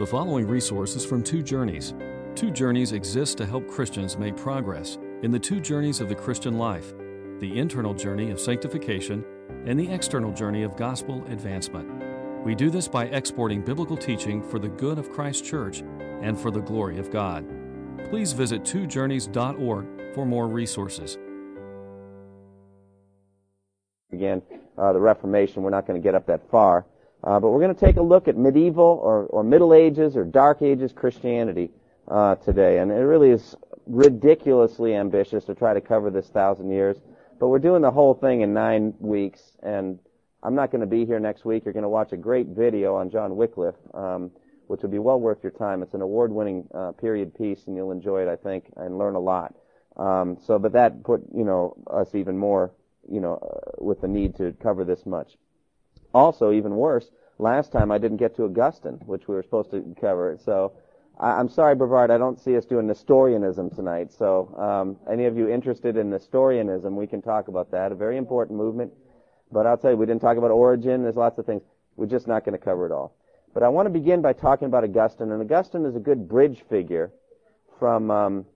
The following resources from Two Journeys. Two Journeys exists to help Christians make progress in the two journeys of the Christian life the internal journey of sanctification and the external journey of gospel advancement. We do this by exporting biblical teaching for the good of Christ's church and for the glory of God. Please visit twojourneys.org for more resources. Again, uh, the Reformation, we're not going to get up that far. Uh, but we're going to take a look at medieval or, or Middle Ages or Dark Ages Christianity uh, today. And it really is ridiculously ambitious to try to cover this thousand years. But we're doing the whole thing in nine weeks, and I'm not going to be here next week. You're going to watch a great video on John Wycliffe, um, which will be well worth your time. It's an award-winning uh, period piece, and you'll enjoy it, I think, and learn a lot. Um, so, but that put you know us even more, you know, uh, with the need to cover this much. Also, even worse, last time I didn't get to Augustine, which we were supposed to cover. So I, am sorry, Brevard, I don't see us doing Nestorianism tonight. So um, any of you interested in Nestorianism, we can talk about that. A very important movement. But I'll tell you, we didn't talk about Origen. There's lots of things. We're just not going to cover it all. But I want to begin by talking about Augustine. And Augustine is a good bridge figure from um,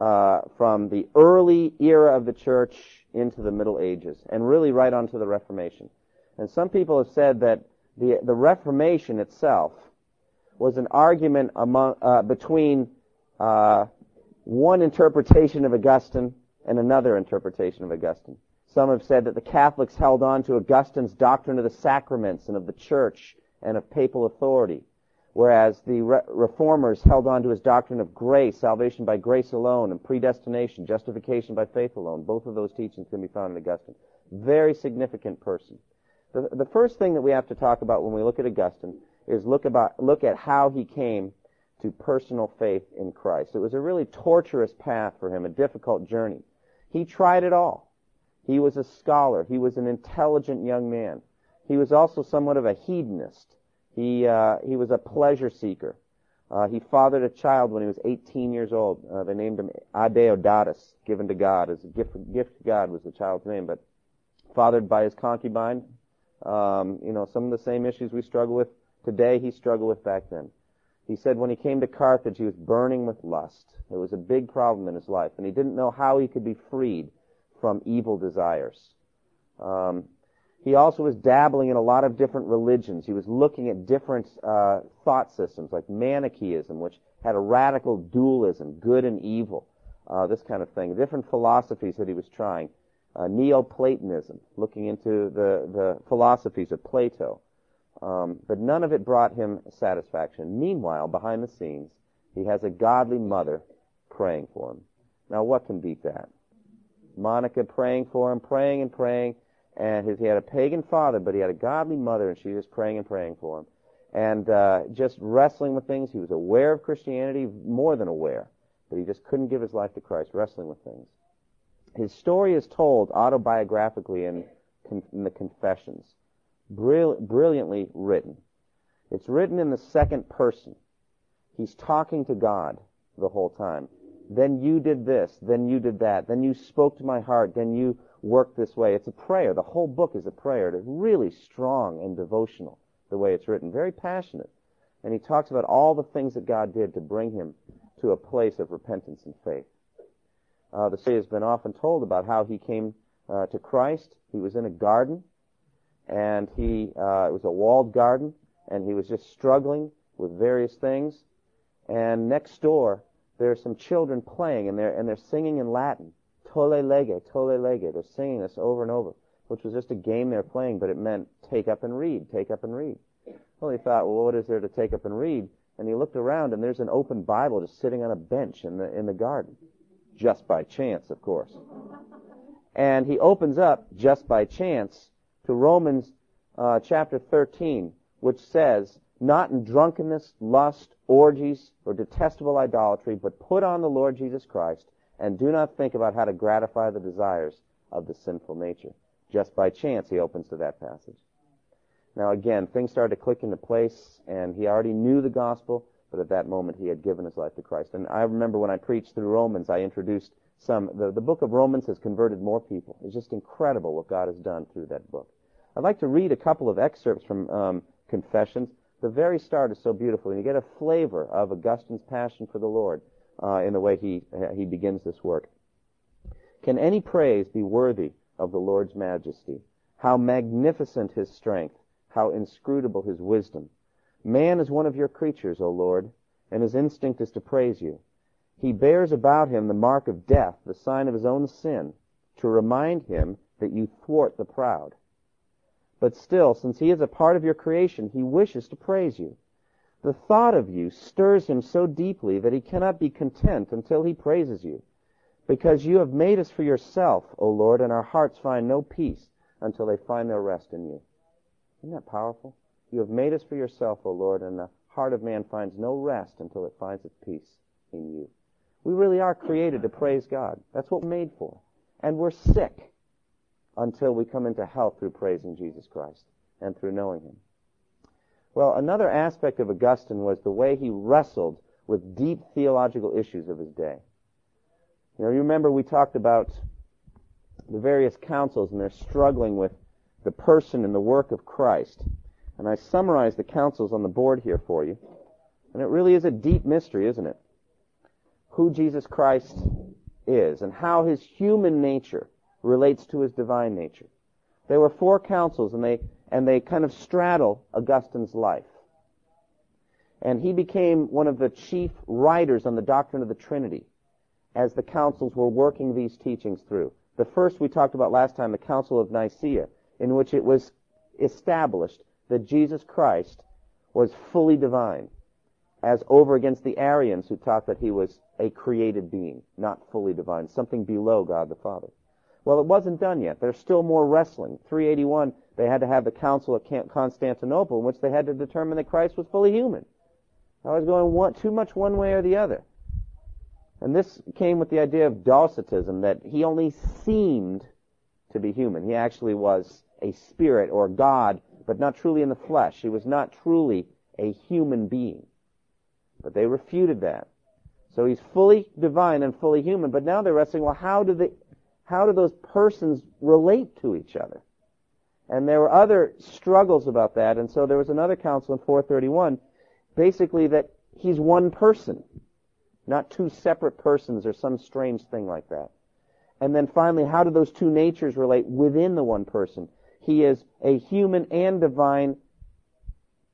uh, from the early era of the church into the Middle Ages, and really right on to the Reformation. And some people have said that the the Reformation itself was an argument among, uh, between uh, one interpretation of Augustine and another interpretation of Augustine. Some have said that the Catholics held on to Augustine's doctrine of the sacraments and of the church and of papal authority, whereas the re- reformers held on to his doctrine of grace, salvation by grace alone, and predestination, justification by faith alone. Both of those teachings can be found in Augustine. Very significant person. The, the first thing that we have to talk about when we look at Augustine is look about look at how he came to personal faith in Christ. It was a really torturous path for him, a difficult journey. He tried it all. He was a scholar. He was an intelligent young man. He was also somewhat of a hedonist. He uh, he was a pleasure seeker. Uh, he fathered a child when he was 18 years old. Uh, they named him Adeodatus, given to God as a gift. Gift to God was the child's name, but fathered by his concubine. Um, you know, some of the same issues we struggle with today he struggled with back then. He said when he came to Carthage, he was burning with lust. It was a big problem in his life, and he didn't know how he could be freed from evil desires. Um, he also was dabbling in a lot of different religions. He was looking at different uh, thought systems, like Manichaeism, which had a radical dualism, good and evil, uh, this kind of thing. Different philosophies that he was trying. Uh, Neoplatonism, looking into the, the philosophies of Plato. Um, but none of it brought him satisfaction. Meanwhile, behind the scenes, he has a godly mother praying for him. Now, what can beat that? Monica praying for him, praying and praying, and his, he had a pagan father, but he had a godly mother, and she was praying and praying for him, and uh, just wrestling with things. He was aware of Christianity, more than aware, but he just couldn't give his life to Christ, wrestling with things. His story is told autobiographically in, in the Confessions brilliantly written. It's written in the second person. He's talking to God the whole time. Then you did this, then you did that, then you spoke to my heart, then you worked this way. It's a prayer. The whole book is a prayer. It's really strong and devotional, the way it's written. Very passionate. And he talks about all the things that God did to bring him to a place of repentance and faith. Uh, the story has been often told about how he came uh, to Christ. He was in a garden and he uh, it was a walled garden, and he was just struggling with various things. And next door, there are some children playing, and they're and they're singing in Latin, "Tolle lege, tolle lege." They're singing this over and over, which was just a game they're playing, but it meant take up and read, take up and read. Well, he thought, well, what is there to take up and read? And he looked around, and there's an open Bible just sitting on a bench in the in the garden, just by chance, of course. And he opens up just by chance to Romans uh, chapter 13, which says, not in drunkenness, lust, orgies, or detestable idolatry, but put on the Lord Jesus Christ, and do not think about how to gratify the desires of the sinful nature. Just by chance, he opens to that passage. Now again, things started to click into place, and he already knew the gospel, but at that moment he had given his life to Christ. And I remember when I preached through Romans, I introduced some, the, the book of Romans has converted more people. It's just incredible what God has done through that book. I'd like to read a couple of excerpts from um, Confessions. the very start is so beautiful, and you get a flavor of Augustine's passion for the Lord uh, in the way he he begins this work. Can any praise be worthy of the Lord's majesty? How magnificent his strength, how inscrutable his wisdom. Man is one of your creatures, O Lord, and his instinct is to praise you. He bears about him the mark of death, the sign of his own sin, to remind him that you thwart the proud. But still, since he is a part of your creation, he wishes to praise you. The thought of you stirs him so deeply that he cannot be content until he praises you. Because you have made us for yourself, O Lord, and our hearts find no peace until they find their rest in you. Isn't that powerful? You have made us for yourself, O Lord, and the heart of man finds no rest until it finds its peace in you. We really are created to praise God. That's what we're made for. And we're sick until we come into health through praising Jesus Christ and through knowing Him. Well, another aspect of Augustine was the way he wrestled with deep theological issues of his day. You know, you remember we talked about the various councils and they're struggling with the person and the work of Christ. And I summarized the councils on the board here for you. And it really is a deep mystery, isn't it? Who Jesus Christ is and how his human nature relates to his divine nature. There were four councils and they, and they kind of straddle Augustine's life. And he became one of the chief writers on the doctrine of the Trinity as the councils were working these teachings through. The first we talked about last time, the Council of Nicaea, in which it was established that Jesus Christ was fully divine, as over against the Arians who taught that he was a created being, not fully divine, something below God the Father. Well, it wasn't done yet. There's still more wrestling. 381, they had to have the Council of Constantinople in which they had to determine that Christ was fully human. I was going one, too much one way or the other. And this came with the idea of Docetism, that he only seemed to be human. He actually was a spirit or God, but not truly in the flesh. He was not truly a human being. But they refuted that. So he's fully divine and fully human, but now they're wrestling, well, how do the how do those persons relate to each other? And there were other struggles about that, and so there was another council in 431, basically that he's one person, not two separate persons or some strange thing like that. And then finally, how do those two natures relate within the one person? He is a human and divine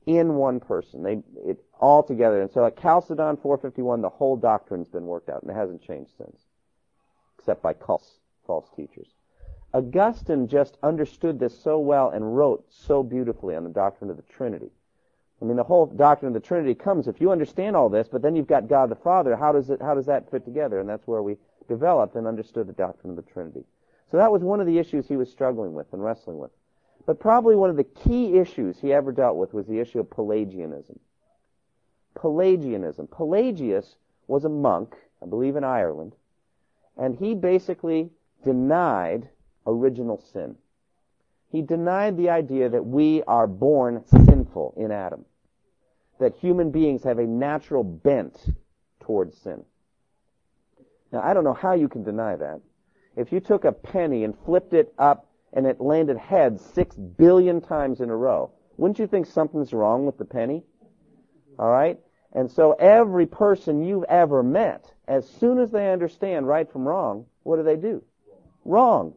in one person. They it all together. And so at Chalcedon 451, the whole doctrine's been worked out, and it hasn't changed since, except by cults false teachers. Augustine just understood this so well and wrote so beautifully on the doctrine of the Trinity. I mean, the whole doctrine of the Trinity comes if you understand all this, but then you've got God the Father. How does it? How does that fit together? And that's where we developed and understood the doctrine of the Trinity. So that was one of the issues he was struggling with and wrestling with. But probably one of the key issues he ever dealt with was the issue of Pelagianism. Pelagianism. Pelagius was a monk, I believe in Ireland, and he basically denied original sin. He denied the idea that we are born sinful in Adam. That human beings have a natural bent towards sin. Now, I don't know how you can deny that. If you took a penny and flipped it up and it landed heads six billion times in a row, wouldn't you think something's wrong with the penny? Alright? And so every person you've ever met, as soon as they understand right from wrong, what do they do? Wrong.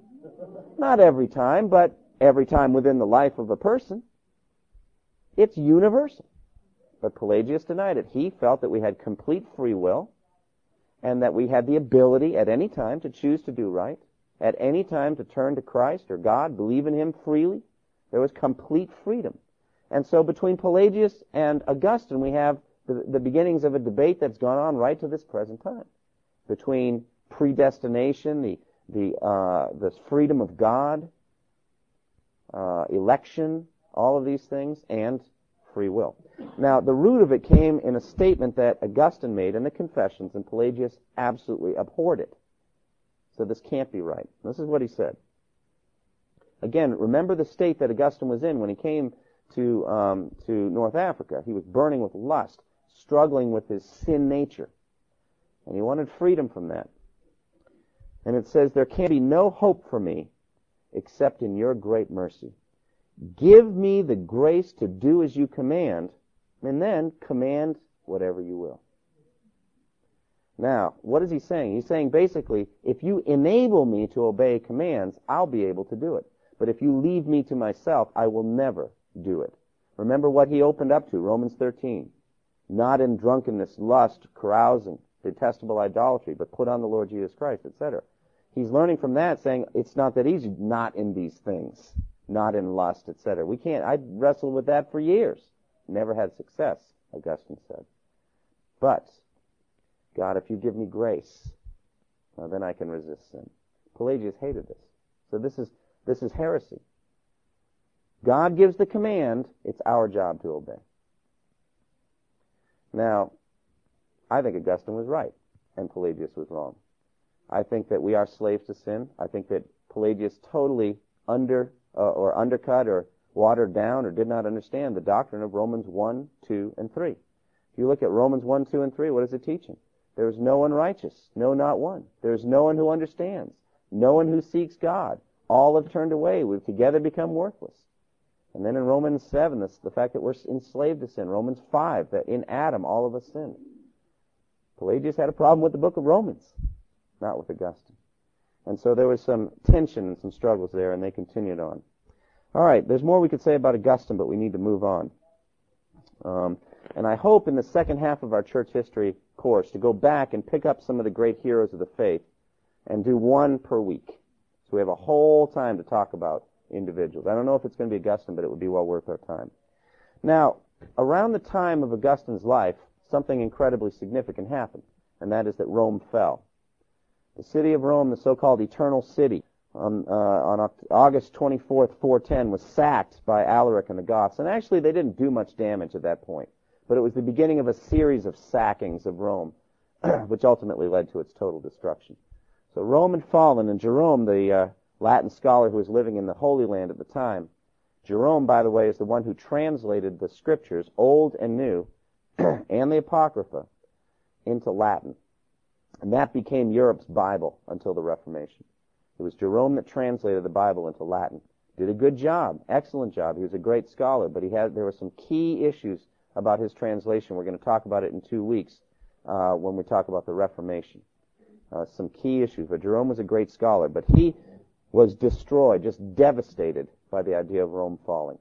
Not every time, but every time within the life of a person. It's universal. But Pelagius denied it. He felt that we had complete free will and that we had the ability at any time to choose to do right, at any time to turn to Christ or God, believe in Him freely. There was complete freedom. And so between Pelagius and Augustine, we have the, the beginnings of a debate that's gone on right to this present time. Between predestination, the the uh, the freedom of God, uh, election, all of these things, and free will. Now, the root of it came in a statement that Augustine made in the Confessions, and Pelagius absolutely abhorred it. So this can't be right. This is what he said. Again, remember the state that Augustine was in when he came to um, to North Africa. He was burning with lust, struggling with his sin nature, and he wanted freedom from that. And it says, There can be no hope for me except in your great mercy. Give me the grace to do as you command, and then command whatever you will. Now, what is he saying? He's saying basically, if you enable me to obey commands, I'll be able to do it. But if you leave me to myself, I will never do it. Remember what he opened up to, Romans 13. Not in drunkenness, lust, carousing, detestable idolatry, but put on the Lord Jesus Christ, etc. He's learning from that, saying it's not that easy, not in these things, not in lust, etc. We can't, I wrestled with that for years. Never had success, Augustine said. But, God, if you give me grace, well, then I can resist sin. Pelagius hated this. So this is, this is heresy. God gives the command, it's our job to obey. Now, I think Augustine was right, and Pelagius was wrong. I think that we are slaves to sin. I think that Pelagius totally under uh, or undercut or watered down or did not understand the doctrine of Romans 1, 2, and 3. If you look at Romans 1, 2, and 3, what is it teaching? There is no one righteous, no, not one. There is no one who understands, no one who seeks God. All have turned away. We've together become worthless. And then in Romans 7, this, the fact that we're enslaved to sin. Romans 5, that in Adam all of us sinned. Pelagius had a problem with the book of Romans, not with Augustine. And so there was some tension and some struggles there, and they continued on. All right, there's more we could say about Augustine, but we need to move on. Um, and I hope in the second half of our church history course to go back and pick up some of the great heroes of the faith and do one per week. So we have a whole time to talk about individuals. I don't know if it's going to be Augustine, but it would be well worth our time. Now, around the time of Augustine's life, something incredibly significant happened, and that is that Rome fell. The city of Rome, the so-called Eternal City, on, uh, on August 24th, 410, was sacked by Alaric and the Goths. And actually, they didn't do much damage at that point. But it was the beginning of a series of sackings of Rome, which ultimately led to its total destruction. So Rome had fallen, and Jerome, the uh, Latin scholar who was living in the Holy Land at the time, Jerome, by the way, is the one who translated the scriptures, Old and New, and the Apocrypha, into Latin. And that became Europe's Bible until the Reformation. It was Jerome that translated the Bible into Latin. Did a good job, excellent job. He was a great scholar, but he had there were some key issues about his translation. We're going to talk about it in two weeks uh, when we talk about the Reformation. Uh, some key issues. But Jerome was a great scholar, but he was destroyed, just devastated by the idea of Rome falling.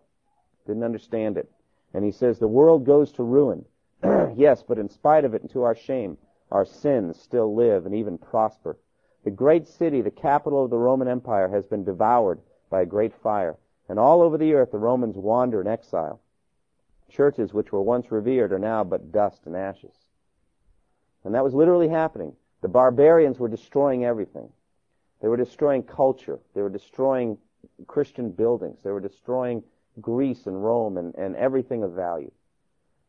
Didn't understand it. And he says, the world goes to ruin. yes, but in spite of it and to our shame, our sins still live and even prosper. The great city, the capital of the Roman Empire, has been devoured by a great fire, and all over the earth the Romans wander in exile. Churches which were once revered are now but dust and ashes. And that was literally happening. The barbarians were destroying everything. They were destroying culture. They were destroying Christian buildings. They were destroying Greece and Rome and, and everything of value.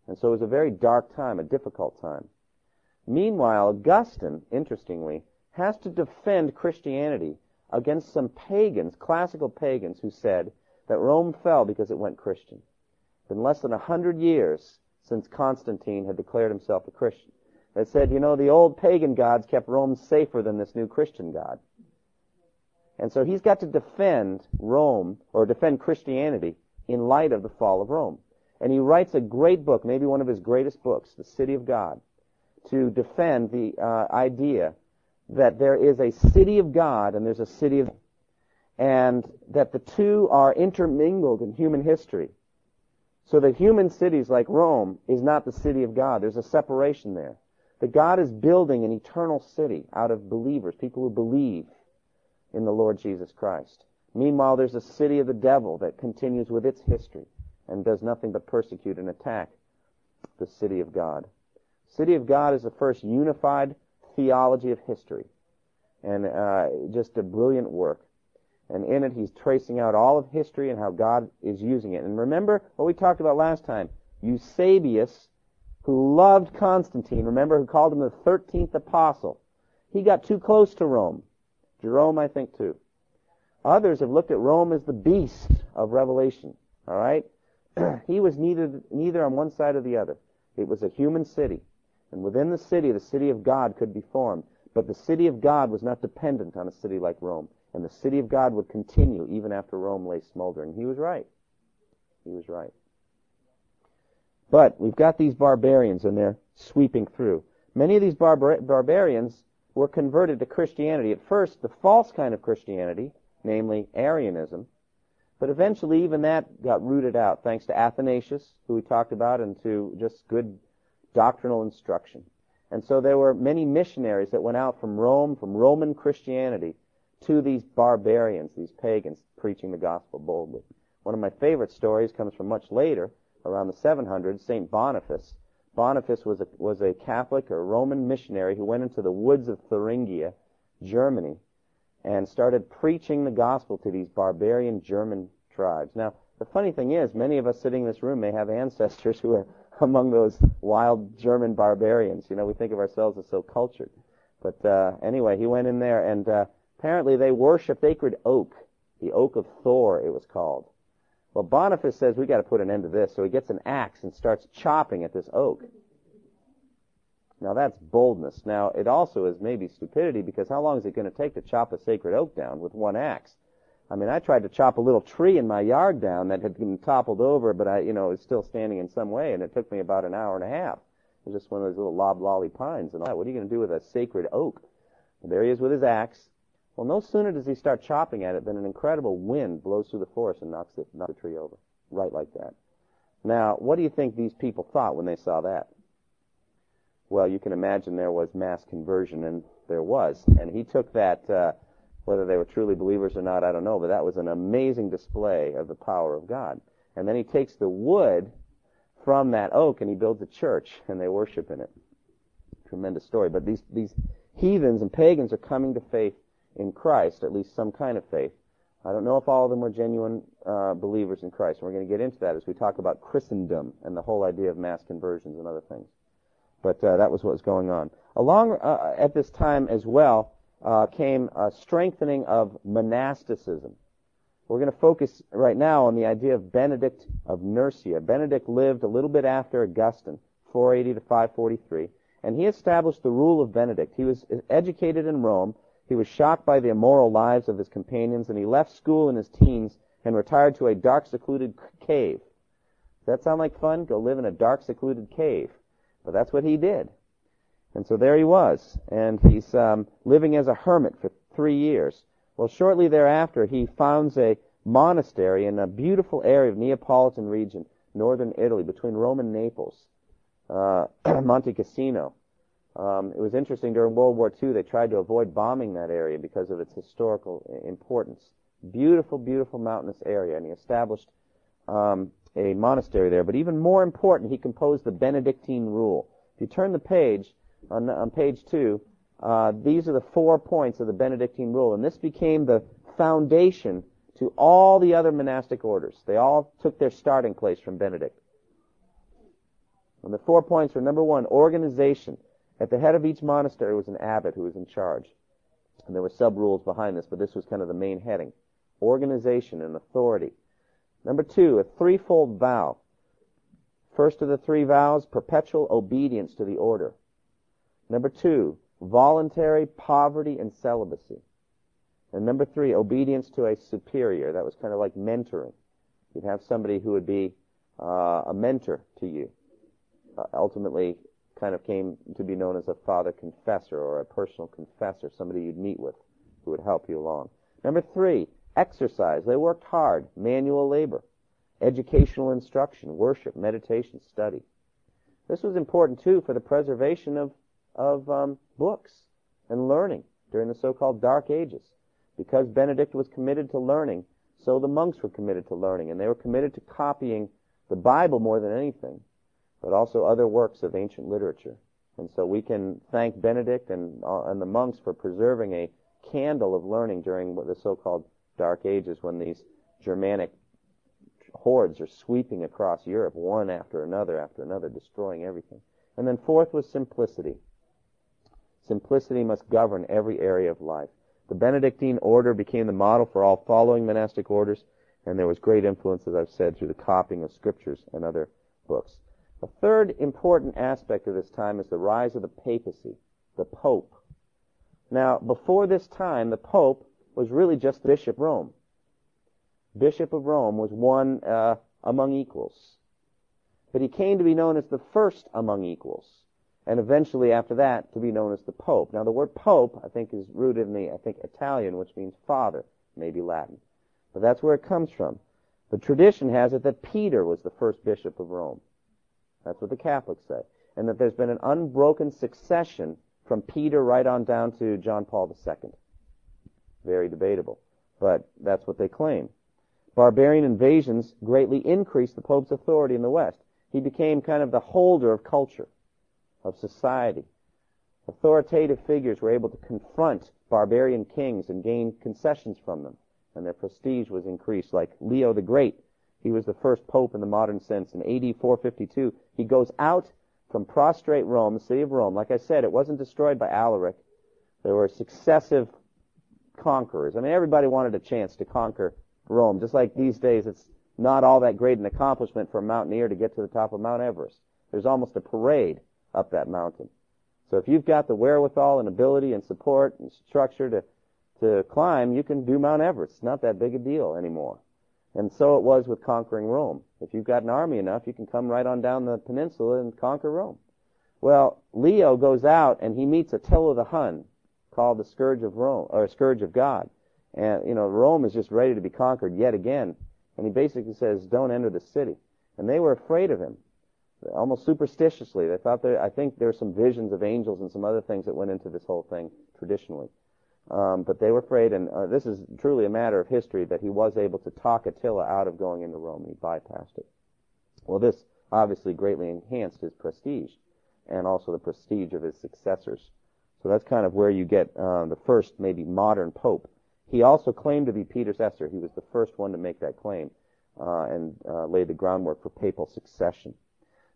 And so it was a very dark time, a difficult time. Meanwhile, Augustine, interestingly, has to defend Christianity against some pagans, classical pagans, who said that Rome fell because it went Christian. Been less than a hundred years since Constantine had declared himself a Christian. That said, you know, the old pagan gods kept Rome safer than this new Christian God. And so he's got to defend Rome, or defend Christianity, in light of the fall of Rome. And he writes a great book, maybe one of his greatest books, The City of God, to defend the uh, idea that there is a city of God and there's a city of and that the two are intermingled in human history. So that human cities like Rome is not the city of God. There's a separation there. That God is building an eternal city out of believers, people who believe in the Lord Jesus Christ. Meanwhile, there's a city of the devil that continues with its history and does nothing but persecute and attack the city of God. City of God is the first unified theology of history. And uh, just a brilliant work. And in it, he's tracing out all of history and how God is using it. And remember what we talked about last time. Eusebius, who loved Constantine, remember, who called him the 13th apostle. He got too close to Rome. Jerome, I think, too. Others have looked at Rome as the beast of Revelation. All right? he was neither, neither on one side or the other. It was a human city. And within the city, the city of God could be formed. But the city of God was not dependent on a city like Rome. And the city of God would continue even after Rome lay smoldering. He was right. He was right. But we've got these barbarians and they're sweeping through. Many of these barbar- barbarians were converted to Christianity. At first, the false kind of Christianity, namely Arianism, but eventually even that got rooted out thanks to Athanasius, who we talked about, and to just good doctrinal instruction. And so there were many missionaries that went out from Rome, from Roman Christianity, to these barbarians, these pagans, preaching the gospel boldly. One of my favorite stories comes from much later, around the 700s, St. Boniface. Boniface was a, was a Catholic or Roman missionary who went into the woods of Thuringia, Germany, and started preaching the gospel to these barbarian German tribes. Now, the funny thing is, many of us sitting in this room may have ancestors who are among those wild German barbarians. You know, we think of ourselves as so cultured. But uh, anyway, he went in there, and uh, apparently they worshipped sacred oak, the oak of Thor, it was called. Well, Boniface says we got to put an end to this, so he gets an axe and starts chopping at this oak. Now that's boldness. Now it also is maybe stupidity because how long is it going to take to chop a sacred oak down with one axe? I mean, I tried to chop a little tree in my yard down that had been toppled over, but I, you know, was still standing in some way, and it took me about an hour and a half. It was just one of those little loblolly pines and all that. What are you going to do with a sacred oak? And there he is with his axe. Well, no sooner does he start chopping at it than an incredible wind blows through the forest and knocks the, knocks the tree over. Right like that. Now, what do you think these people thought when they saw that? Well, you can imagine there was mass conversion, and there was. And he took that, uh, whether they were truly believers or not, I don't know, but that was an amazing display of the power of God. And then he takes the wood from that oak and he builds a church, and they worship in it. Tremendous story. But these, these heathens and pagans are coming to faith in Christ, at least some kind of faith. I don't know if all of them were genuine uh, believers in Christ. And we're going to get into that as we talk about Christendom and the whole idea of mass conversions and other things. But uh, that was what was going on. Along uh, at this time as well uh, came a strengthening of monasticism. We're going to focus right now on the idea of Benedict of Nursia. Benedict lived a little bit after Augustine, 480 to 543, and he established the rule of Benedict. He was educated in Rome. He was shocked by the immoral lives of his companions, and he left school in his teens and retired to a dark, secluded cave. Does that sound like fun? Go live in a dark, secluded cave. But that's what he did. And so there he was, and he's um, living as a hermit for three years. Well, shortly thereafter, he founds a monastery in a beautiful area of Neapolitan region, northern Italy, between Rome and Naples, uh, Monte Cassino. Um, it was interesting during World War II. They tried to avoid bombing that area because of its historical importance. Beautiful, beautiful mountainous area, and he established um, a monastery there. But even more important, he composed the Benedictine rule. If you turn the page, on, on page two, uh, these are the four points of the Benedictine rule, and this became the foundation to all the other monastic orders. They all took their starting place from Benedict. And the four points were number one, organization. At the head of each monastery was an abbot who was in charge. And there were sub rules behind this, but this was kind of the main heading. Organization and authority. Number two, a threefold vow. First of the three vows, perpetual obedience to the order. Number two, voluntary poverty and celibacy. And number three, obedience to a superior. That was kind of like mentoring. You'd have somebody who would be uh, a mentor to you. Uh, ultimately, kind of came to be known as a father confessor or a personal confessor, somebody you'd meet with who would help you along. Number three, Exercise. They worked hard. Manual labor. Educational instruction. Worship. Meditation. Study. This was important too for the preservation of, of um, books and learning during the so-called Dark Ages. Because Benedict was committed to learning, so the monks were committed to learning, and they were committed to copying the Bible more than anything, but also other works of ancient literature. And so we can thank Benedict and, uh, and the monks for preserving a candle of learning during the so-called Dark Ages when these Germanic hordes are sweeping across Europe, one after another after another, destroying everything. And then fourth was simplicity. Simplicity must govern every area of life. The Benedictine order became the model for all following monastic orders, and there was great influence, as I've said, through the copying of scriptures and other books. The third important aspect of this time is the rise of the papacy, the Pope. Now, before this time, the Pope was really just Bishop of Rome. Bishop of Rome was one uh, among equals. but he came to be known as the first among equals, and eventually after that to be known as the Pope. Now the word Pope, I think, is rooted in the, I think, Italian, which means father, maybe Latin. But that's where it comes from. The tradition has it that Peter was the first bishop of Rome. That's what the Catholics say. And that there's been an unbroken succession from Peter right on down to John Paul II. Very debatable. But that's what they claim. Barbarian invasions greatly increased the Pope's authority in the West. He became kind of the holder of culture, of society. Authoritative figures were able to confront barbarian kings and gain concessions from them, and their prestige was increased, like Leo the Great. He was the first pope in the modern sense. In AD 452, he goes out from prostrate Rome, the city of Rome. Like I said, it wasn't destroyed by Alaric. There were successive conquerors. I mean, everybody wanted a chance to conquer Rome. Just like these days, it's not all that great an accomplishment for a mountaineer to get to the top of Mount Everest. There's almost a parade up that mountain. So if you've got the wherewithal and ability and support and structure to, to climb, you can do Mount Everest. It's not that big a deal anymore. And so it was with conquering Rome. If you've got an army enough, you can come right on down the peninsula and conquer Rome. Well, Leo goes out and he meets Attila the Hun, called the Scourge of Rome, or Scourge of God. And, you know, Rome is just ready to be conquered yet again. And he basically says, don't enter the city. And they were afraid of him, almost superstitiously. They thought there, I think there were some visions of angels and some other things that went into this whole thing traditionally. Um, but they were afraid, and uh, this is truly a matter of history that he was able to talk Attila out of going into Rome. He bypassed it. Well, this obviously greatly enhanced his prestige and also the prestige of his successors. So that's kind of where you get uh, the first, maybe modern pope. He also claimed to be Peter's successor. He was the first one to make that claim uh, and uh, laid the groundwork for papal succession.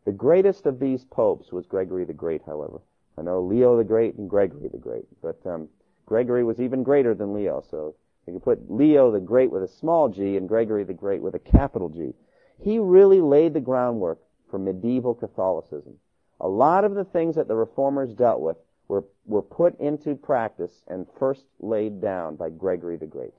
The greatest of these popes was Gregory the Great, however. I know Leo the Great and Gregory the Great, but um, Gregory was even greater than Leo. So you can put Leo the Great with a small g and Gregory the Great with a capital G. He really laid the groundwork for medieval Catholicism. A lot of the things that the reformers dealt with were, were put into practice and first laid down by Gregory the Great.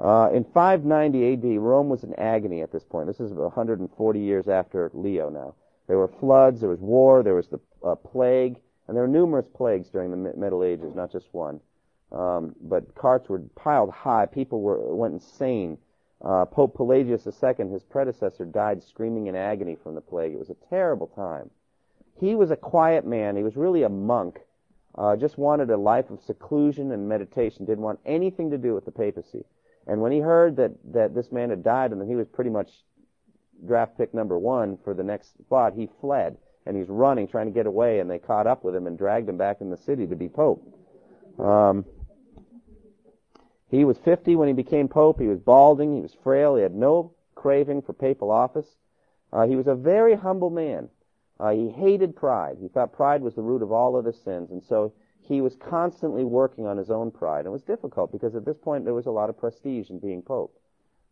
Uh, in 590 AD, Rome was in agony at this point. This is 140 years after Leo now. There were floods, there was war, there was the uh, plague, and there were numerous plagues during the Middle Ages, not just one. Um, but carts were piled high. People were went insane. Uh, Pope Pelagius II, his predecessor, died screaming in agony from the plague. It was a terrible time. He was a quiet man. He was really a monk. Uh, just wanted a life of seclusion and meditation. Didn't want anything to do with the papacy. And when he heard that, that this man had died and that he was pretty much draft pick number one for the next spot, he fled. And he's running, trying to get away, and they caught up with him and dragged him back in the city to be pope. Um, he was 50 when he became pope. He was balding. He was frail. He had no craving for papal office. Uh, he was a very humble man. Uh, he hated pride. He thought pride was the root of all other sins, and so he was constantly working on his own pride. It was difficult because at this point there was a lot of prestige in being pope.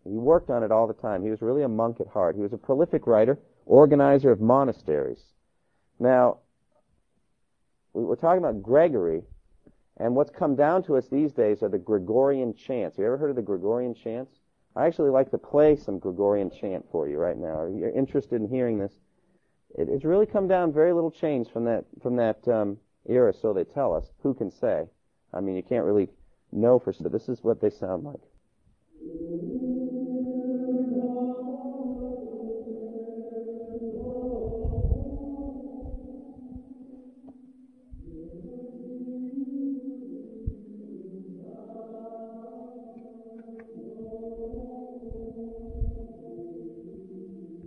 He worked on it all the time. He was really a monk at heart. He was a prolific writer, organizer of monasteries. Now, we're talking about Gregory, and what's come down to us these days are the Gregorian chants. You ever heard of the Gregorian chants? I actually like to play some Gregorian chant for you right now. Are you interested in hearing this? It, it's really come down very little change from that from that um, era, so they tell us. Who can say? I mean, you can't really know for sure. but This is what they sound like.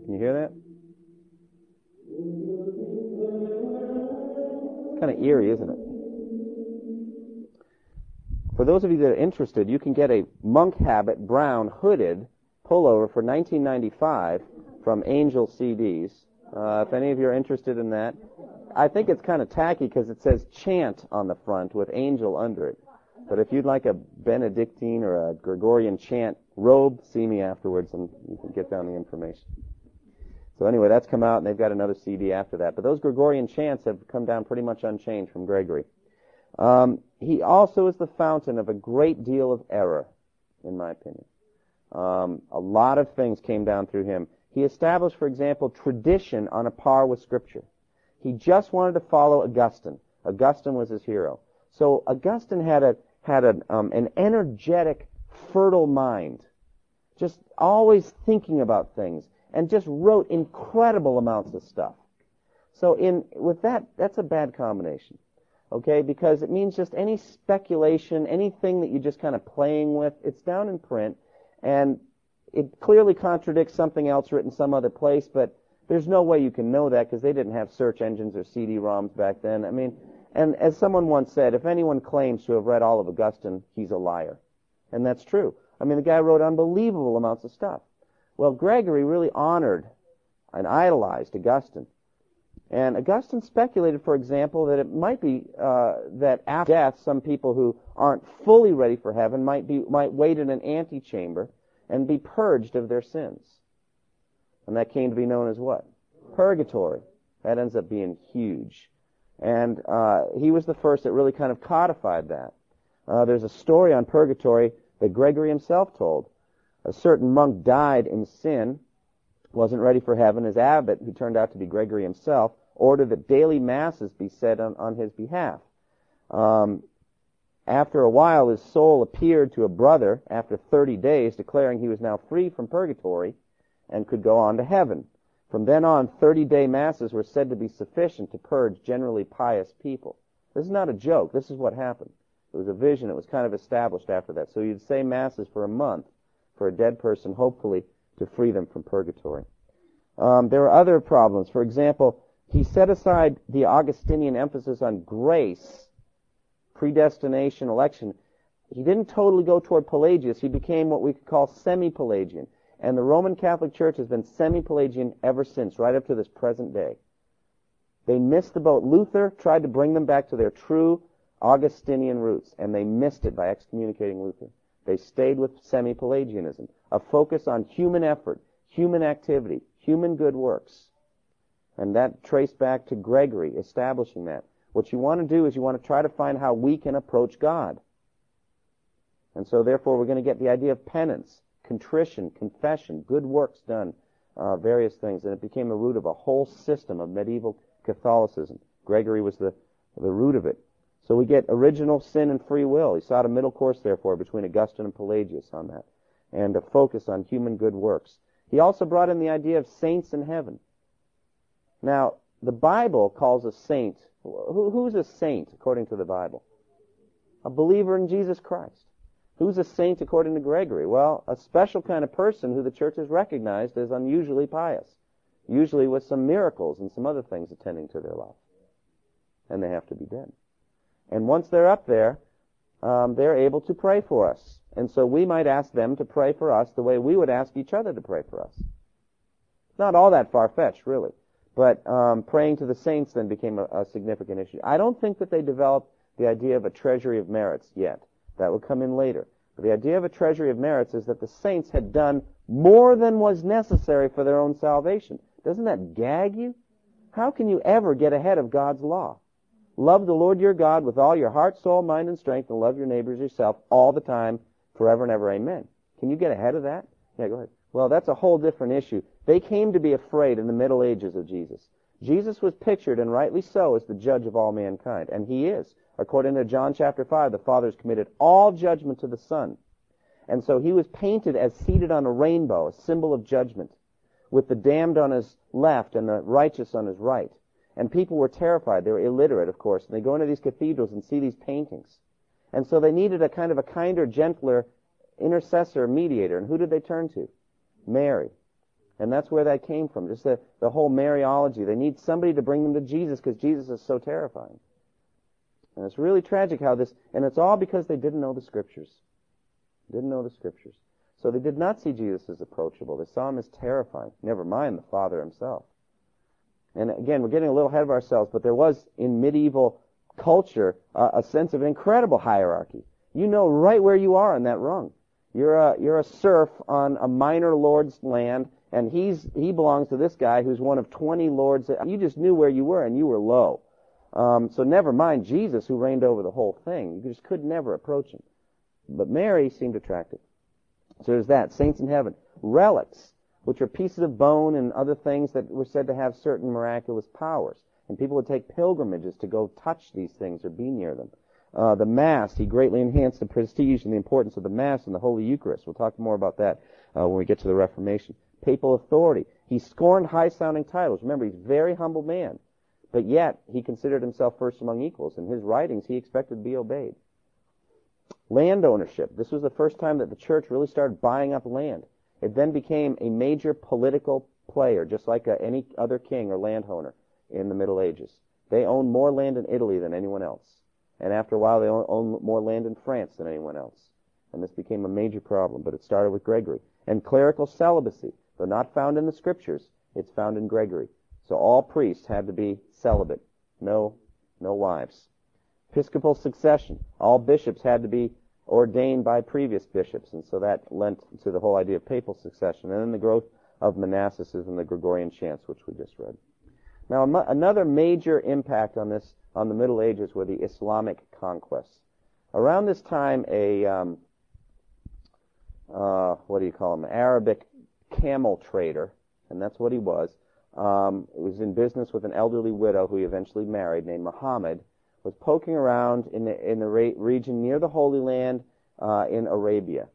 Can you hear that? Eerie, isn't it? For those of you that are interested, you can get a monk habit brown hooded pullover for 1995 from Angel CDs. Uh, if any of you are interested in that, I think it's kind of tacky because it says chant on the front with angel under it. But if you'd like a Benedictine or a Gregorian chant robe, see me afterwards and you can get down the information. So anyway, that's come out, and they've got another CD after that. But those Gregorian chants have come down pretty much unchanged from Gregory. Um, he also is the fountain of a great deal of error, in my opinion. Um, a lot of things came down through him. He established, for example, tradition on a par with Scripture. He just wanted to follow Augustine. Augustine was his hero. So Augustine had a had a, um, an energetic, fertile mind, just always thinking about things, and just wrote incredible amounts of stuff. So in with that, that's a bad combination, okay? Because it means just any speculation, anything that you're just kind of playing with, it's down in print, and it clearly contradicts something else written some other place, but there's no way you can know that because they didn't have search engines or CD-ROMs back then. I mean, and as someone once said, if anyone claims to have read all of Augustine, he's a liar. And that's true. I mean, the guy wrote unbelievable amounts of stuff. Well, Gregory really honored and idolized Augustine. And Augustine speculated, for example, that it might be uh, that after death, some people who aren't fully ready for heaven might be might wait in an antechamber and be purged of their sins. And that came to be known as what? Purgatory. That ends up being huge. And uh, he was the first that really kind of codified that. Uh, there's a story on purgatory that Gregory himself told. A certain monk died in sin, wasn't ready for heaven. His abbot, who turned out to be Gregory himself, ordered that daily masses be said on, on his behalf. Um, after a while, his soul appeared to a brother after 30 days, declaring he was now free from purgatory and could go on to heaven. From then on, 30-day masses were said to be sufficient to purge generally pious people. This is not a joke. This is what happened. It was a vision. It was kind of established after that. So you'd say masses for a month for a dead person, hopefully to free them from purgatory. Um, there are other problems. For example, he set aside the Augustinian emphasis on grace, predestination, election. He didn't totally go toward Pelagius. He became what we could call semi-Pelagian. And the Roman Catholic Church has been semi-Pelagian ever since, right up to this present day. They missed the boat. Luther tried to bring them back to their true Augustinian roots, and they missed it by excommunicating Luther. They stayed with semi-Pelagianism, a focus on human effort, human activity, human good works. And that traced back to Gregory establishing that. What you want to do is you want to try to find how we can approach God. And so therefore we're going to get the idea of penance contrition, confession, good works done, uh, various things, and it became a root of a whole system of medieval Catholicism. Gregory was the, the root of it. So we get original sin and free will. He sought a middle course, therefore, between Augustine and Pelagius on that, and a focus on human good works. He also brought in the idea of saints in heaven. Now, the Bible calls a saint, who, who's a saint according to the Bible? A believer in Jesus Christ. Who's a saint according to Gregory? Well, a special kind of person who the church has recognized as unusually pious, usually with some miracles and some other things attending to their life. And they have to be dead. And once they're up there, um, they're able to pray for us. And so we might ask them to pray for us the way we would ask each other to pray for us. Not all that far-fetched, really. But um, praying to the saints then became a, a significant issue. I don't think that they developed the idea of a treasury of merits yet. That will come in later. But the idea of a treasury of merits is that the saints had done more than was necessary for their own salvation. Doesn't that gag you? How can you ever get ahead of God's law? Love the Lord your God with all your heart, soul, mind, and strength, and love your neighbors yourself all the time, forever and ever. Amen. Can you get ahead of that? Yeah, go ahead. Well, that's a whole different issue. They came to be afraid in the Middle Ages of Jesus. Jesus was pictured, and rightly so, as the judge of all mankind, and he is. According to John chapter 5, the Father has committed all judgment to the Son. And so he was painted as seated on a rainbow, a symbol of judgment, with the damned on his left and the righteous on his right. And people were terrified. They were illiterate, of course, and they go into these cathedrals and see these paintings. And so they needed a kind of a kinder, gentler intercessor, mediator. And who did they turn to? Mary. And that's where that came from, just the, the whole Mariology. They need somebody to bring them to Jesus because Jesus is so terrifying. And it's really tragic how this, and it's all because they didn't know the scriptures. Didn't know the scriptures. So they did not see Jesus as approachable. They saw him as terrifying. Never mind the Father himself. And again, we're getting a little ahead of ourselves, but there was in medieval culture uh, a sense of incredible hierarchy. You know right where you are on that rung. You're a, you're a serf on a minor lord's land, and he's, he belongs to this guy who's one of 20 lords. You just knew where you were, and you were low. Um, so never mind Jesus who reigned over the whole thing. You just could never approach him. But Mary seemed attractive. So there's that. Saints in heaven. Relics. Which are pieces of bone and other things that were said to have certain miraculous powers. And people would take pilgrimages to go touch these things or be near them. Uh, the Mass, he greatly enhanced the prestige and the importance of the Mass and the Holy Eucharist. We'll talk more about that uh, when we get to the Reformation. Papal authority. He scorned high-sounding titles. Remember, he's a very humble man. But yet, he considered himself first among equals. In his writings, he expected to be obeyed. Land ownership. This was the first time that the church really started buying up land. It then became a major political player, just like uh, any other king or landowner in the Middle Ages. They owned more land in Italy than anyone else. And after a while, they owned more land in France than anyone else. And this became a major problem, but it started with Gregory. And clerical celibacy, though not found in the scriptures, it's found in Gregory. So all priests had to be celibate. No, no wives. Episcopal succession. All bishops had to be ordained by previous bishops, and so that lent to the whole idea of papal succession. And then the growth of monasticism, and the Gregorian chants, which we just read. Now, another major impact on this, on the Middle Ages, were the Islamic conquests. Around this time, a um, uh, what do you call him? Arabic camel trader, and that's what he was. Um, was in business with an elderly widow who he eventually married, named Muhammad. Was poking around in the in the re- region near the Holy Land uh, in Arabia.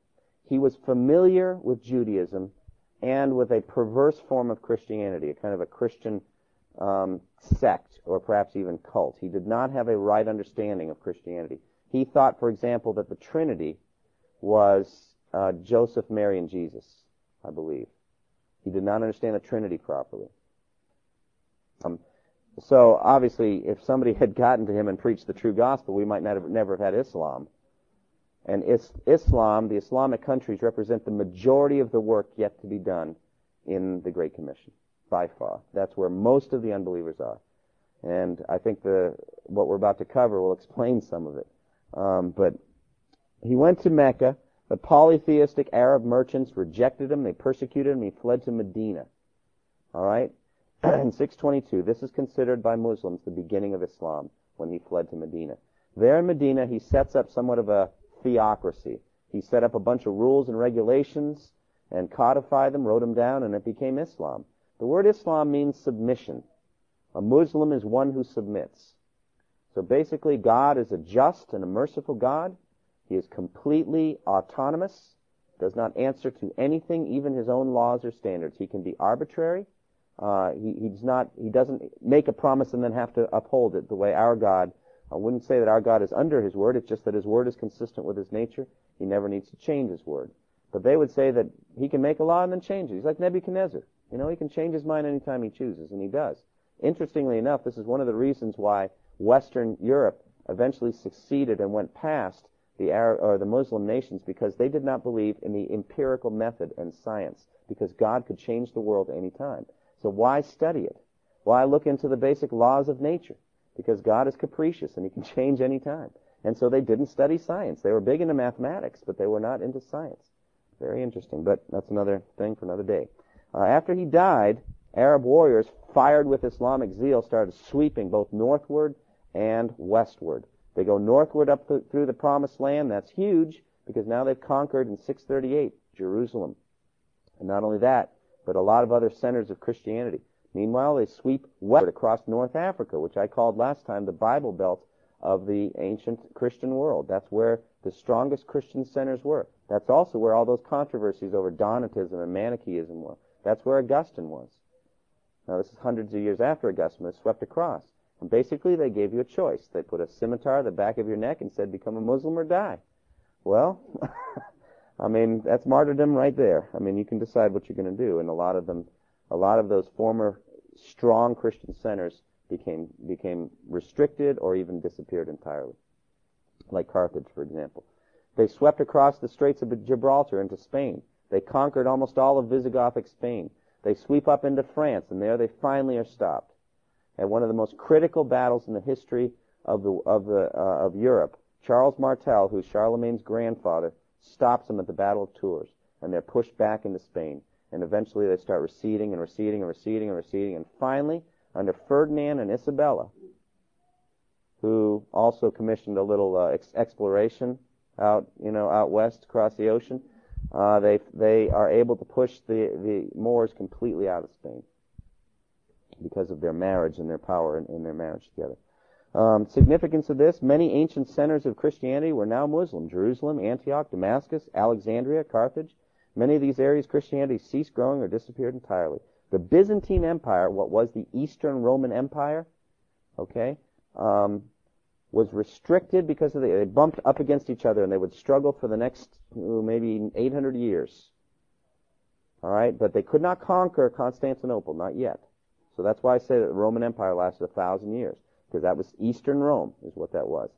He was familiar with Judaism and with a perverse form of Christianity, a kind of a Christian um, sect or perhaps even cult. He did not have a right understanding of Christianity. He thought, for example, that the Trinity was uh, Joseph, Mary, and Jesus, I believe. He did not understand the Trinity properly. Um, so obviously, if somebody had gotten to him and preached the true gospel, we might not have, never have had Islam. And is, Islam, the Islamic countries, represent the majority of the work yet to be done in the Great Commission by far. That's where most of the unbelievers are. And I think the what we're about to cover will explain some of it. Um, but he went to Mecca. The polytheistic Arab merchants rejected him. They persecuted him. He fled to Medina. All right. in 622, this is considered by Muslims the beginning of Islam when he fled to Medina. There in Medina, he sets up somewhat of a theocracy. He set up a bunch of rules and regulations and codified them, wrote them down, and it became Islam. The word Islam means submission. A Muslim is one who submits. So basically, God is a just and a merciful God. He is completely autonomous, does not answer to anything, even his own laws or standards. He can be arbitrary. Uh, he, he's not, he doesn't make a promise and then have to uphold it the way our God. I wouldn't say that our God is under his word. It's just that his word is consistent with his nature. He never needs to change his word. But they would say that he can make a law and then change it. He's like Nebuchadnezzar. You know, he can change his mind anytime he chooses, and he does. Interestingly enough, this is one of the reasons why Western Europe eventually succeeded and went past the Arab, or the Muslim nations because they did not believe in the empirical method and science because God could change the world any time. So why study it? Why look into the basic laws of nature? Because God is capricious and he can change any time. And so they didn't study science. They were big into mathematics, but they were not into science. Very interesting, but that's another thing for another day. Uh, after he died, Arab warriors, fired with Islamic zeal, started sweeping both northward and westward. They go northward up th- through the Promised Land. That's huge because now they've conquered in 638 Jerusalem. And not only that, but a lot of other centers of Christianity. Meanwhile, they sweep westward across North Africa, which I called last time the Bible Belt of the ancient Christian world. That's where the strongest Christian centers were. That's also where all those controversies over Donatism and Manichaeism were. That's where Augustine was. Now, this is hundreds of years after Augustine was swept across. And basically, they gave you a choice. They put a scimitar at the back of your neck and said, become a Muslim or die. Well, I mean, that's martyrdom right there. I mean, you can decide what you're going to do. And a lot of them, a lot of those former strong Christian centers became, became restricted or even disappeared entirely. Like Carthage, for example. They swept across the Straits of Gibraltar into Spain. They conquered almost all of Visigothic Spain. They sweep up into France, and there they finally are stopped. At one of the most critical battles in the history of the of the uh, of Europe, Charles Martel, who's Charlemagne's grandfather, stops them at the Battle of Tours, and they're pushed back into Spain. And eventually they start receding and receding and receding and receding, and finally, under Ferdinand and Isabella, who also commissioned a little uh, ex- exploration out, you know, out west across the ocean, uh, they they are able to push the the Moors completely out of Spain because of their marriage and their power in, in their marriage together. Um, significance of this: many ancient centers of Christianity were now Muslim. Jerusalem, Antioch, Damascus, Alexandria, Carthage. Many of these areas, Christianity ceased growing or disappeared entirely. The Byzantine Empire, what was the Eastern Roman Empire, okay, um, was restricted because the, they bumped up against each other and they would struggle for the next maybe 800 years. All right, but they could not conquer Constantinople, not yet. So that's why I say that the Roman Empire lasted a thousand years because that was Eastern Rome, is what that was.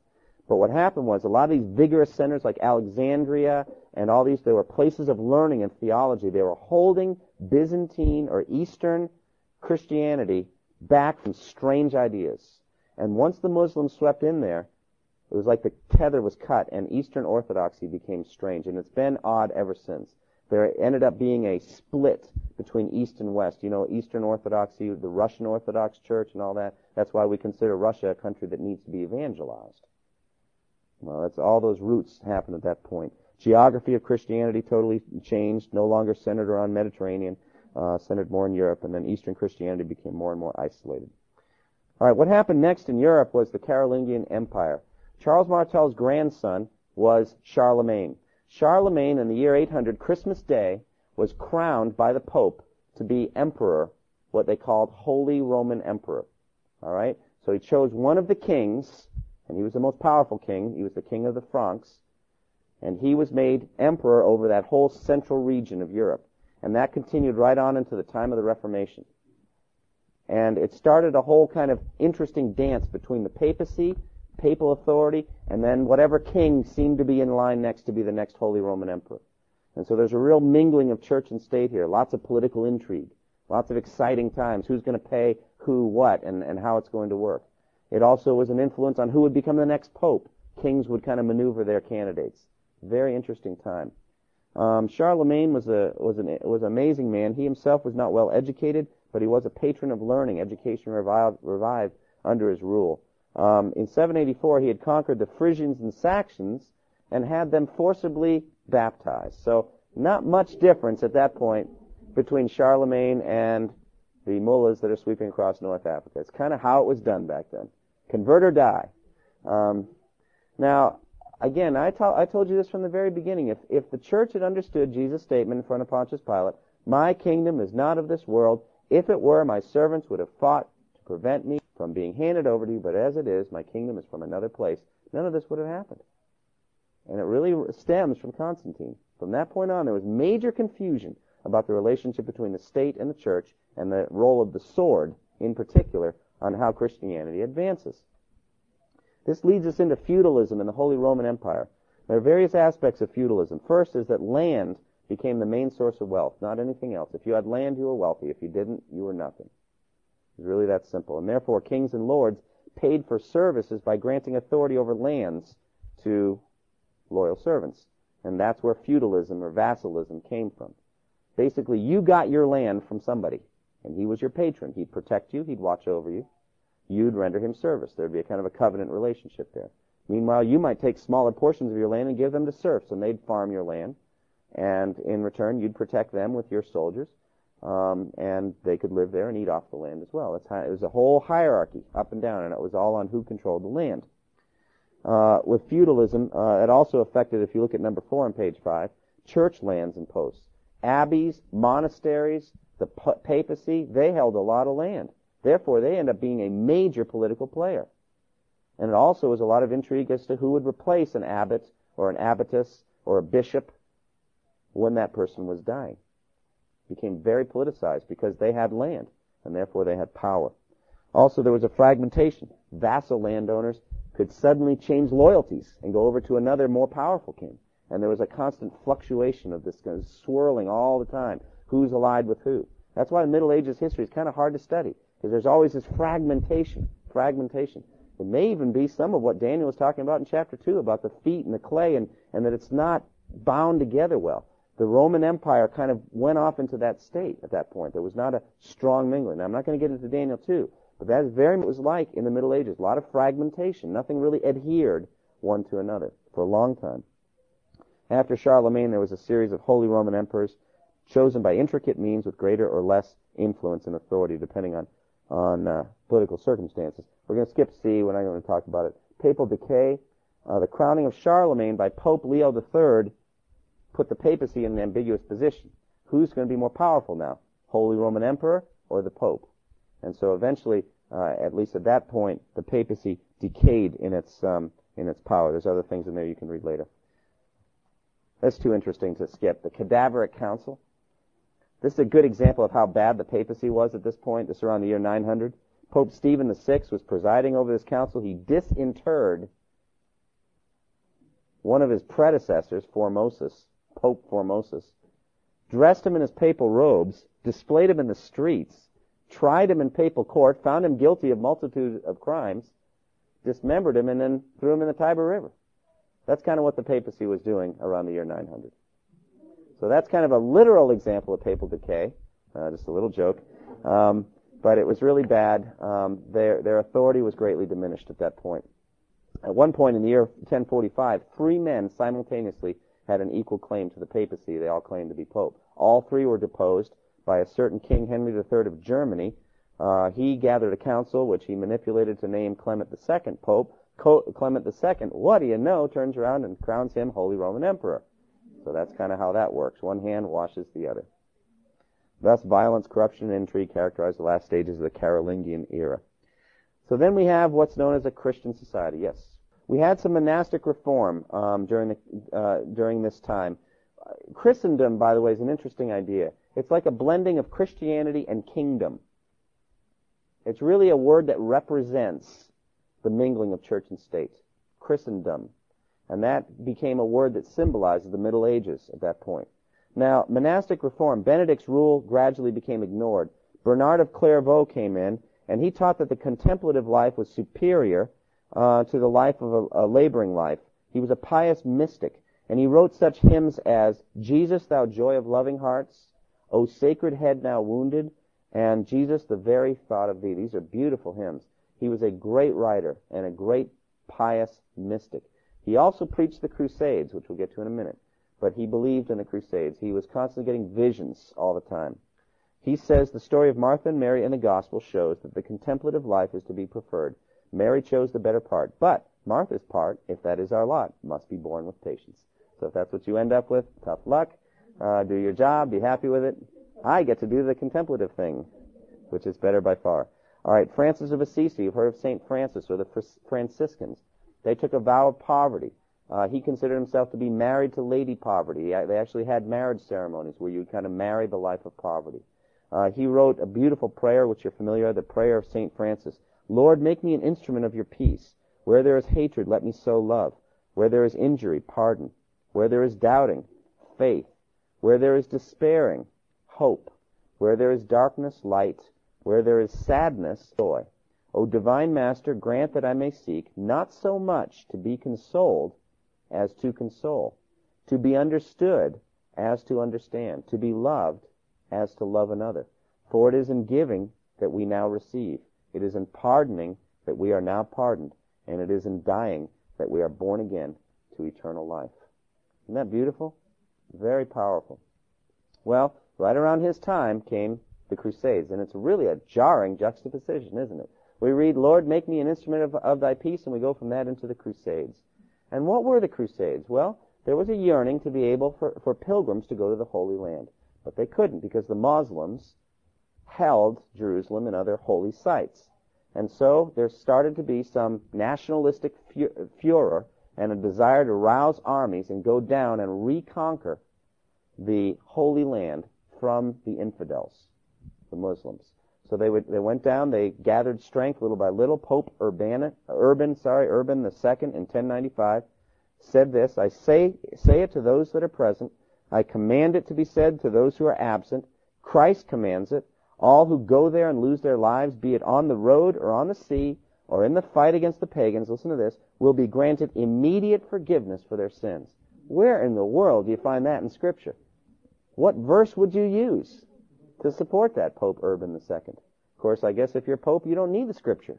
But what happened was a lot of these vigorous centers like Alexandria and all these, they were places of learning and theology. They were holding Byzantine or Eastern Christianity back from strange ideas. And once the Muslims swept in there, it was like the tether was cut and Eastern Orthodoxy became strange. And it's been odd ever since. There ended up being a split between East and West. You know, Eastern Orthodoxy, the Russian Orthodox Church and all that. That's why we consider Russia a country that needs to be evangelized. Well, that's all those roots happened at that point. Geography of Christianity totally changed, no longer centered around Mediterranean, uh, centered more in Europe, and then Eastern Christianity became more and more isolated. All right, what happened next in Europe was the Carolingian Empire. Charles Martel's grandson was Charlemagne. Charlemagne, in the year 800, Christmas Day, was crowned by the Pope to be emperor, what they called Holy Roman Emperor. All right, so he chose one of the kings and he was the most powerful king. He was the king of the Franks, and he was made emperor over that whole central region of Europe. And that continued right on into the time of the Reformation. And it started a whole kind of interesting dance between the papacy, papal authority, and then whatever king seemed to be in line next to be the next Holy Roman Emperor. And so there's a real mingling of church and state here. Lots of political intrigue. Lots of exciting times. Who's going to pay who what and, and how it's going to work. It also was an influence on who would become the next pope. Kings would kind of maneuver their candidates. Very interesting time. Um, Charlemagne was a was an was an amazing man. He himself was not well educated, but he was a patron of learning. Education revived, revived under his rule. Um, in 784, he had conquered the Frisians and Saxons and had them forcibly baptized. So not much difference at that point between Charlemagne and the mullahs that are sweeping across North Africa. It's kind of how it was done back then. Convert or die. Um, now, again, I, to- I told you this from the very beginning. If, if the church had understood Jesus' statement in front of Pontius Pilate, my kingdom is not of this world. If it were, my servants would have fought to prevent me from being handed over to you, but as it is, my kingdom is from another place. None of this would have happened. And it really stems from Constantine. From that point on, there was major confusion about the relationship between the state and the church and the role of the sword in particular on how Christianity advances. This leads us into feudalism in the Holy Roman Empire. There are various aspects of feudalism. First is that land became the main source of wealth, not anything else. If you had land, you were wealthy. If you didn't, you were nothing. It's really that simple. And therefore, kings and lords paid for services by granting authority over lands to loyal servants. And that's where feudalism or vassalism came from. Basically, you got your land from somebody and he was your patron. He'd protect you. He'd watch over you. You'd render him service. There'd be a kind of a covenant relationship there. Meanwhile, you might take smaller portions of your land and give them to serfs, and they'd farm your land. And in return, you'd protect them with your soldiers, um, and they could live there and eat off the land as well. That's how, it was a whole hierarchy up and down, and it was all on who controlled the land. Uh, with feudalism, uh, it also affected, if you look at number four on page five, church lands and posts. Abbeys, monasteries, the papacy, they held a lot of land. Therefore, they end up being a major political player. And it also was a lot of intrigue as to who would replace an abbot or an abbotess or a bishop when that person was dying. Became very politicized because they had land and therefore they had power. Also, there was a fragmentation. Vassal landowners could suddenly change loyalties and go over to another more powerful king. And there was a constant fluctuation of this kind of swirling all the time who's allied with who. That's why the Middle Ages history is kind of hard to study, because there's always this fragmentation, fragmentation. It may even be some of what Daniel was talking about in chapter 2 about the feet and the clay and, and that it's not bound together well. The Roman Empire kind of went off into that state at that point. There was not a strong mingling. Now, I'm not going to get into Daniel 2, but that is very much was like in the Middle Ages. A lot of fragmentation. Nothing really adhered one to another for a long time. After Charlemagne, there was a series of Holy Roman emperors chosen by intricate means with greater or less influence and authority depending on, on uh, political circumstances. We're going to skip C. We're not going to talk about it. Papal decay. Uh, the crowning of Charlemagne by Pope Leo III put the papacy in an ambiguous position. Who's going to be more powerful now? Holy Roman Emperor or the Pope? And so eventually, uh, at least at that point, the papacy decayed in its um, in its power. There's other things in there you can read later. That's too interesting to skip. The Cadaveric Council. This is a good example of how bad the papacy was at this point. This is around the year 900. Pope Stephen VI was presiding over this council. He disinterred one of his predecessors, Formosus, Pope Formosus, dressed him in his papal robes, displayed him in the streets, tried him in papal court, found him guilty of multitude of crimes, dismembered him, and then threw him in the Tiber River. That's kind of what the papacy was doing around the year 900. So that's kind of a literal example of papal decay. Uh, just a little joke. Um, but it was really bad. Um, their, their authority was greatly diminished at that point. At one point in the year 1045, three men simultaneously had an equal claim to the papacy. They all claimed to be pope. All three were deposed by a certain King Henry III of Germany. Uh, he gathered a council which he manipulated to name Clement II pope. Co- Clement II, what do you know, turns around and crowns him Holy Roman Emperor. So that's kind of how that works. One hand washes the other. Thus, violence, corruption, and intrigue characterized the last stages of the Carolingian era. So then we have what's known as a Christian society. Yes. We had some monastic reform um, during the, uh, during this time. Christendom, by the way, is an interesting idea. It's like a blending of Christianity and kingdom. It's really a word that represents the mingling of church and state. Christendom. And that became a word that symbolizes the Middle Ages at that point. Now, monastic reform, Benedict's rule gradually became ignored. Bernard of Clairvaux came in, and he taught that the contemplative life was superior uh, to the life of a, a laboring life. He was a pious mystic, and he wrote such hymns as Jesus, thou joy of loving hearts, O sacred head now wounded, and Jesus, the very thought of thee. These are beautiful hymns. He was a great writer and a great pious mystic. He also preached the Crusades, which we'll get to in a minute. But he believed in the Crusades. He was constantly getting visions all the time. He says the story of Martha and Mary in the Gospel shows that the contemplative life is to be preferred. Mary chose the better part. But Martha's part, if that is our lot, must be borne with patience. So if that's what you end up with, tough luck. Uh, do your job, be happy with it. I get to do the contemplative thing, which is better by far. All right, Francis of Assisi. You've heard of St. Francis or the Franciscans. They took a vow of poverty. Uh, he considered himself to be married to Lady Poverty. They actually had marriage ceremonies where you kind of marry the life of poverty. Uh, he wrote a beautiful prayer, which you're familiar with, the prayer of St. Francis. Lord, make me an instrument of your peace. Where there is hatred, let me sow love. Where there is injury, pardon. Where there is doubting, faith. Where there is despairing, hope. Where there is darkness, light. Where there is sadness, joy. O divine Master, grant that I may seek not so much to be consoled as to console, to be understood as to understand, to be loved as to love another. For it is in giving that we now receive. It is in pardoning that we are now pardoned, and it is in dying that we are born again to eternal life. Isn't that beautiful? Very powerful. Well, right around his time came the Crusades, and it's really a jarring juxtaposition, isn't it? We read, Lord, make me an instrument of, of thy peace, and we go from that into the Crusades. And what were the Crusades? Well, there was a yearning to be able for, for pilgrims to go to the Holy Land. But they couldn't because the Muslims held Jerusalem and other holy sites. And so there started to be some nationalistic furor and a desire to rouse armies and go down and reconquer the Holy Land from the infidels, the Muslims. So they would, they went down, they gathered strength little by little. Pope Urban, Urban, sorry, Urban II in 1095 said this, I say, say it to those that are present. I command it to be said to those who are absent. Christ commands it. All who go there and lose their lives, be it on the road or on the sea or in the fight against the pagans, listen to this, will be granted immediate forgiveness for their sins. Where in the world do you find that in scripture? What verse would you use? to support that, Pope Urban II. Of course, I guess if you're Pope, you don't need the scripture.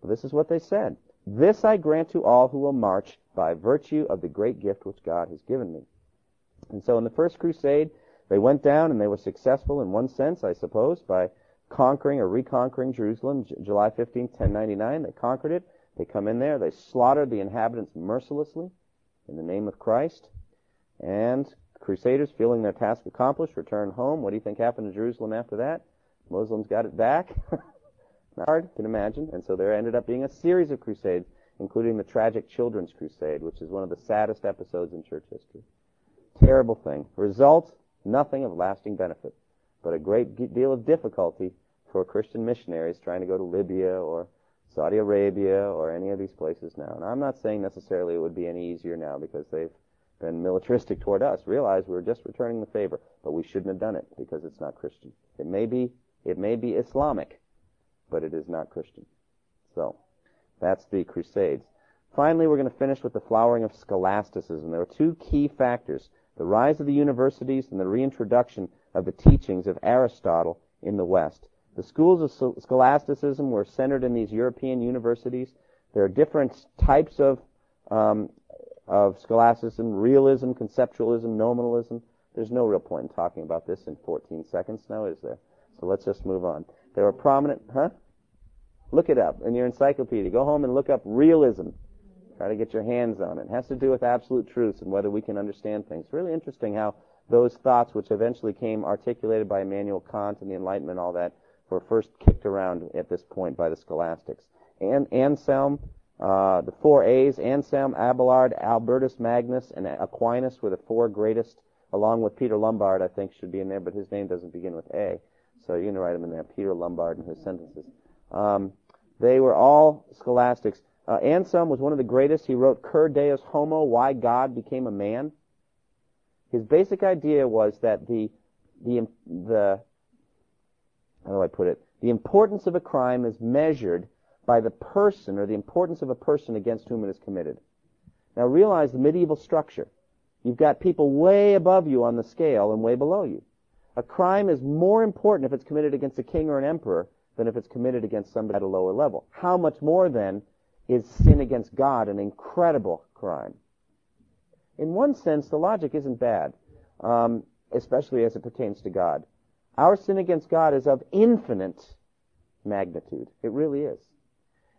But this is what they said. This I grant to all who will march by virtue of the great gift which God has given me. And so in the first crusade, they went down and they were successful in one sense, I suppose, by conquering or reconquering Jerusalem, J- July 15, 1099. They conquered it. They come in there. They slaughtered the inhabitants mercilessly in the name of Christ. And Crusaders, feeling their task accomplished, return home. What do you think happened to Jerusalem after that? Muslims got it back. Hard, can imagine. And so there ended up being a series of crusades, including the tragic Children's Crusade, which is one of the saddest episodes in church history. Terrible thing. Result, nothing of lasting benefit, but a great deal of difficulty for Christian missionaries trying to go to Libya or Saudi Arabia or any of these places now. And I'm not saying necessarily it would be any easier now because they've been militaristic toward us. Realize we're just returning the favor, but we shouldn't have done it because it's not Christian. It may be, it may be Islamic, but it is not Christian. So, that's the Crusades. Finally, we're going to finish with the flowering of scholasticism. There are two key factors. The rise of the universities and the reintroduction of the teachings of Aristotle in the West. The schools of scholasticism were centered in these European universities. There are different types of um, of scholasticism, realism, conceptualism, nominalism. There's no real point in talking about this in 14 seconds now, is there? So let's just move on. There were prominent, huh? Look it up in your encyclopedia. Go home and look up realism. Try to get your hands on it. It has to do with absolute truths and whether we can understand things. It's really interesting how those thoughts, which eventually came articulated by Immanuel Kant and the Enlightenment, all that, were first kicked around at this point by the scholastics. And Anselm, uh, the four A's, Anselm, Abelard, Albertus Magnus, and Aquinas were the four greatest, along with Peter Lombard, I think should be in there, but his name doesn't begin with A. So you can write him in there, Peter Lombard in his sentences. Um, they were all scholastics. Uh, Anselm was one of the greatest. He wrote Cur Deus Homo, Why God Became a Man. His basic idea was that the, the, the, how do I put it? The importance of a crime is measured by the person or the importance of a person against whom it is committed. Now realize the medieval structure. You've got people way above you on the scale and way below you. A crime is more important if it's committed against a king or an emperor than if it's committed against somebody at a lower level. How much more then is sin against God an incredible crime? In one sense, the logic isn't bad, um, especially as it pertains to God. Our sin against God is of infinite magnitude. It really is.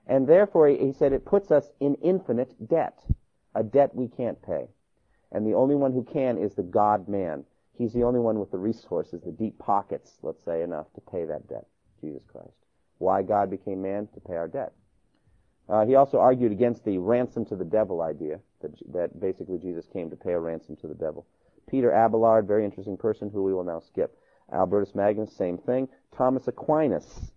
And therefore, he said, it puts us in infinite debt, a debt we can't pay. And the only one who can is the God man. He's the only one with the resources, the deep pockets, let's say, enough to pay that debt, Jesus Christ. Why God became man? To pay our debt. Uh, he also argued against the ransom to the devil idea, that, that basically Jesus came to pay a ransom to the devil. Peter Abelard, very interesting person who we will now skip. Albertus Magnus, same thing. Thomas Aquinas,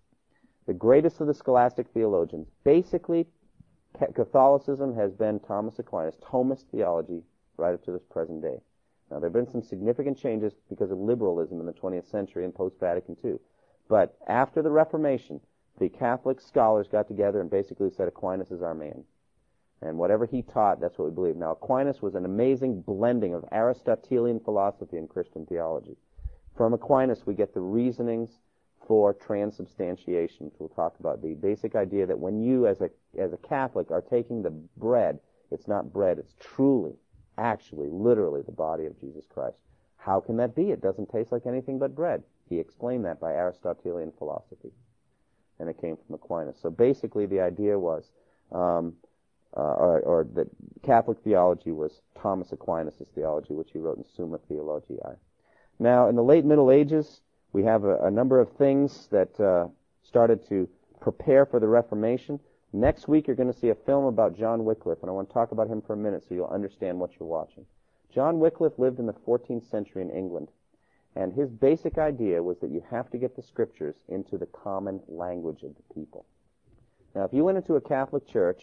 the greatest of the scholastic theologians. Basically, Catholicism has been Thomas Aquinas, Thomist theology, right up to this present day. Now, there have been some significant changes because of liberalism in the 20th century and post-Vatican II. But after the Reformation, the Catholic scholars got together and basically said Aquinas is our man. And whatever he taught, that's what we believe. Now, Aquinas was an amazing blending of Aristotelian philosophy and Christian theology. From Aquinas, we get the reasonings for transubstantiation, we'll talk about. The basic idea that when you, as a, as a Catholic, are taking the bread, it's not bread, it's truly, actually, literally the body of Jesus Christ. How can that be? It doesn't taste like anything but bread. He explained that by Aristotelian philosophy. And it came from Aquinas. So basically the idea was, um, uh, or, or that Catholic theology was Thomas Aquinas' theology, which he wrote in Summa Theologiae. Now, in the late Middle Ages, we have a, a number of things that uh, started to prepare for the Reformation. Next week, you're going to see a film about John Wycliffe, and I want to talk about him for a minute so you'll understand what you're watching. John Wycliffe lived in the 14th century in England, and his basic idea was that you have to get the scriptures into the common language of the people. Now, if you went into a Catholic church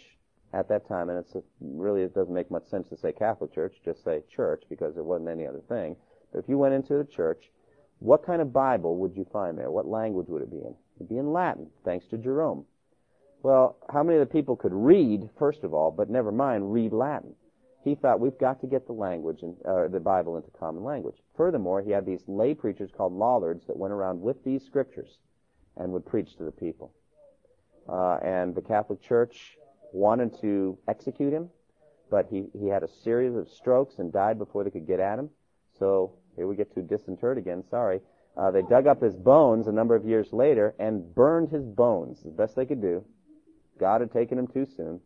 at that time, and it's a, really it doesn't make much sense to say Catholic church, just say church because there wasn't any other thing. But if you went into the church what kind of Bible would you find there? What language would it be in? It'd be in Latin, thanks to Jerome. Well, how many of the people could read, first of all, but never mind read Latin? He thought we've got to get the language and uh, the Bible into common language. Furthermore, he had these lay preachers called Lollards that went around with these scriptures and would preach to the people. Uh, and the Catholic Church wanted to execute him, but he, he had a series of strokes and died before they could get at him. So here we get to disinterred again. Sorry. Uh, they dug up his bones a number of years later and burned his bones the best they could do. God had taken him too soon.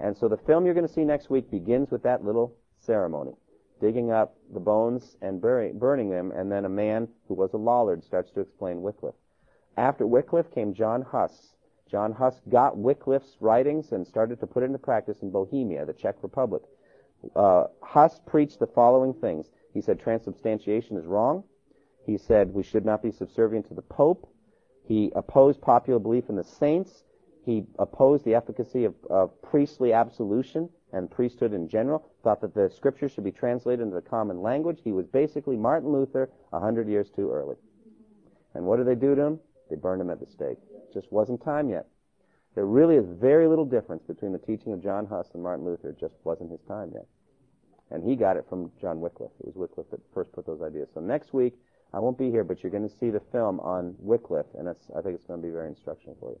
And so the film you're going to see next week begins with that little ceremony, digging up the bones and burying, burning them, and then a man who was a Lollard starts to explain Wycliffe. After Wycliffe came John Huss. John Huss got Wycliffe's writings and started to put it into practice in Bohemia, the Czech Republic. Uh, Huss preached the following things. He said transubstantiation is wrong. He said we should not be subservient to the Pope. He opposed popular belief in the saints. He opposed the efficacy of, of priestly absolution and priesthood in general, thought that the scriptures should be translated into the common language. He was basically Martin Luther a hundred years too early. And what did they do to him? They burned him at the stake. Just wasn't time yet. There really is very little difference between the teaching of John Huss and Martin Luther. It just wasn't his time yet. And he got it from John Wycliffe. It was Wycliffe that first put those ideas. So next week, I won't be here, but you're going to see the film on Wycliffe, and I think it's going to be very instructional for you.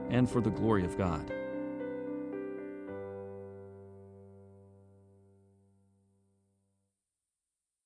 and for the glory of God.